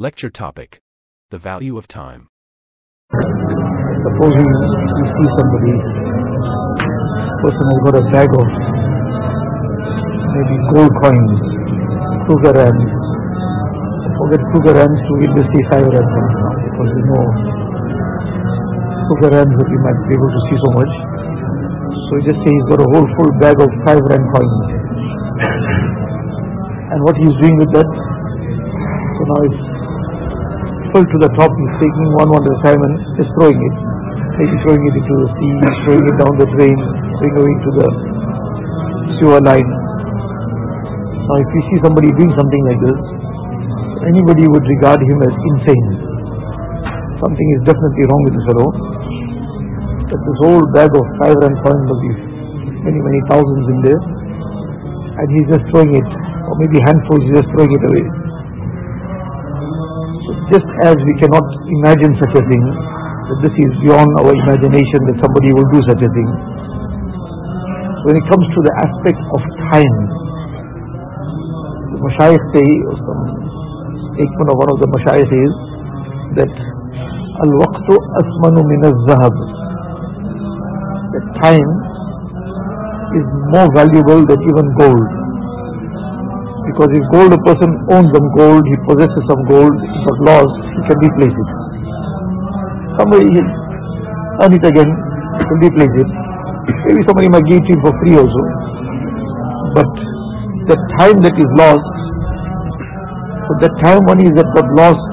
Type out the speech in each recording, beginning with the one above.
Lecture topic The Value of Time. Supposing you see somebody, person has got a bag of maybe gold coins, Kruger rands. Forget Kruger rands to it, just say five rands now because you know Kruger rands that you might be able to see so much. So you just say he's got a whole full bag of five rand coins. And what he's doing with that, so now it's full to the top, he's taking one one at a time rand just throwing it. Maybe throwing it into the sea, throwing it down the drain, throwing it into the sewer line. Now if you see somebody doing something like this, anybody would regard him as insane. Something is definitely wrong with this fellow. That this whole bag of five and coins be many, many thousands in there. And he's just throwing it, or maybe handfuls, he's just throwing it away. Just as we cannot imagine such a thing, that this is beyond our imagination that somebody will do such a thing. When it comes to the aspect of time, the Mashayikh say, or some statement of one of the Mashayikh is, that Al-Waqtu Asmanu min al-Zahab. That time is more valuable than even gold. Because if gold, a person owns some gold, he possesses some gold, but lost, he can replace it. Somebody will earn it again, he can replace it. Maybe somebody might give it him for free also. But the time that is lost, so that time one is that got lost,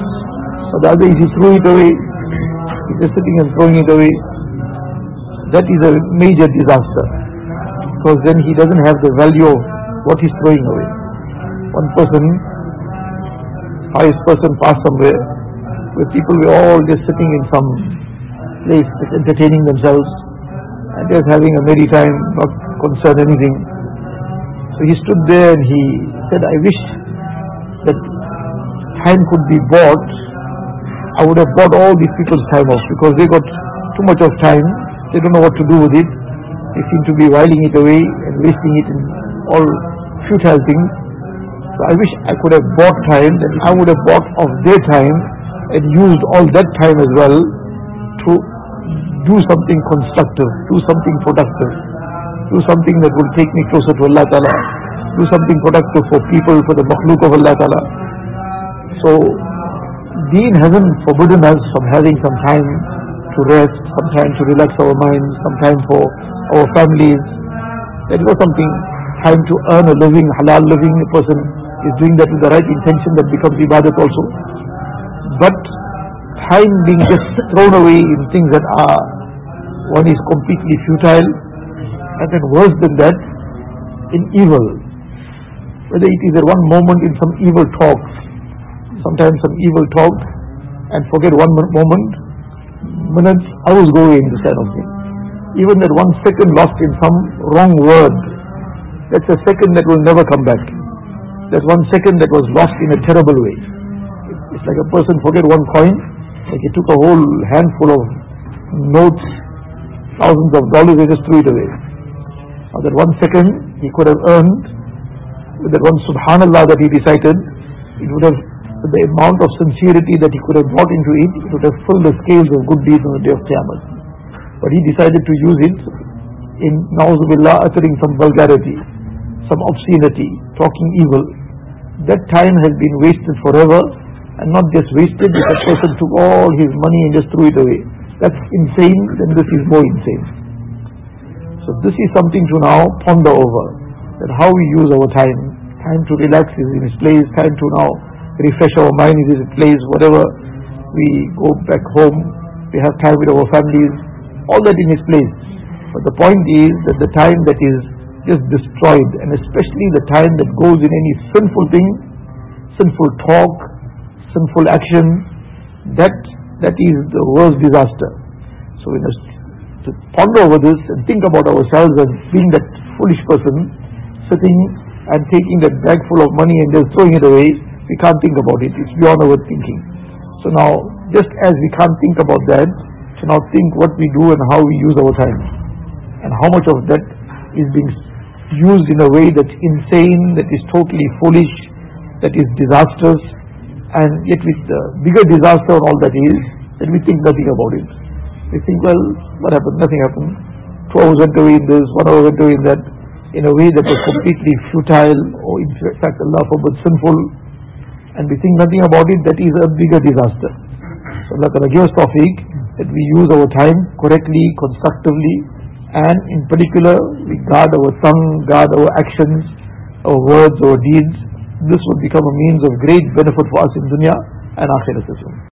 but the other is he threw it away, he's just sitting and throwing it away. That is a major disaster. Because then he doesn't have the value of what he's throwing away one person, highest person passed somewhere where people were all just sitting in some place just entertaining themselves and just having a merry time, not concerned anything. So he stood there and he said, I wish that time could be bought. I would have bought all these people's time off because they got too much of time. They don't know what to do with it. They seem to be whiling it away and wasting it in all futile things. So I wish I could have bought time that I would have bought of their time and used all that time as well to do something constructive, do something productive, do something that will take me closer to Allah Ta'ala, do something productive for people, for the makhluk of Allah Ta'ala. So Deen hasn't forbidden us from having some time to rest, some time to relax our minds, some time for our families. That was something, time to earn a living, halal living, a person is doing that with the right intention that becomes ibadat also. But time being just thrown away in things that are, one is completely futile, and then worse than that, in evil. Whether it is at one moment in some evil talk, sometimes some evil talk, and forget one moment, minutes, hours go in this kind of thing. Even that one second lost in some wrong word, that's a second that will never come back. That one second that was lost in a terrible way. It's like a person forget one coin, like he took a whole handful of notes, thousands of dollars, and just threw it away. Now that one second he could have earned, with that one subhanallah that he recited, it would have, the amount of sincerity that he could have brought into it, it would have filled the scales of good deeds on the day of Qiyamah. But he decided to use it in na'uzubillah uttering some vulgarity, some obscenity, talking evil. That time has been wasted forever and not just wasted, if a person took all his money and just threw it away. That's insane, then this is more insane. So this is something to now ponder over, that how we use our time. Time to relax is in its place, time to now refresh our mind is in its place, whatever we go back home, we have time with our families, all that in its place. But the point is that the time that is just destroyed, and especially the time that goes in any sinful thing, sinful talk, sinful action, that that is the worst disaster. So we must ponder over this and think about ourselves as being that foolish person sitting and taking that bag full of money and just throwing it away. We can't think about it. It's beyond our thinking. So now, just as we can't think about that, to now think what we do and how we use our time, and how much of that is being used in a way that's insane, that is totally foolish, that is disastrous, and yet with the bigger disaster and all that is, then we think nothing about it. We think, well, what happened? Nothing happened. Two hours went away in this, one hour went away in that, in a way that was completely futile or in fact Allah forbid sinful, and we think nothing about it, that is a bigger disaster. So Allah Ta'ala give us tawfiq that we use our time correctly, constructively, and in particular we guard our tongue, guard our actions, our words, our deeds. This would become a means of great benefit for us in dunya and akhirat as well.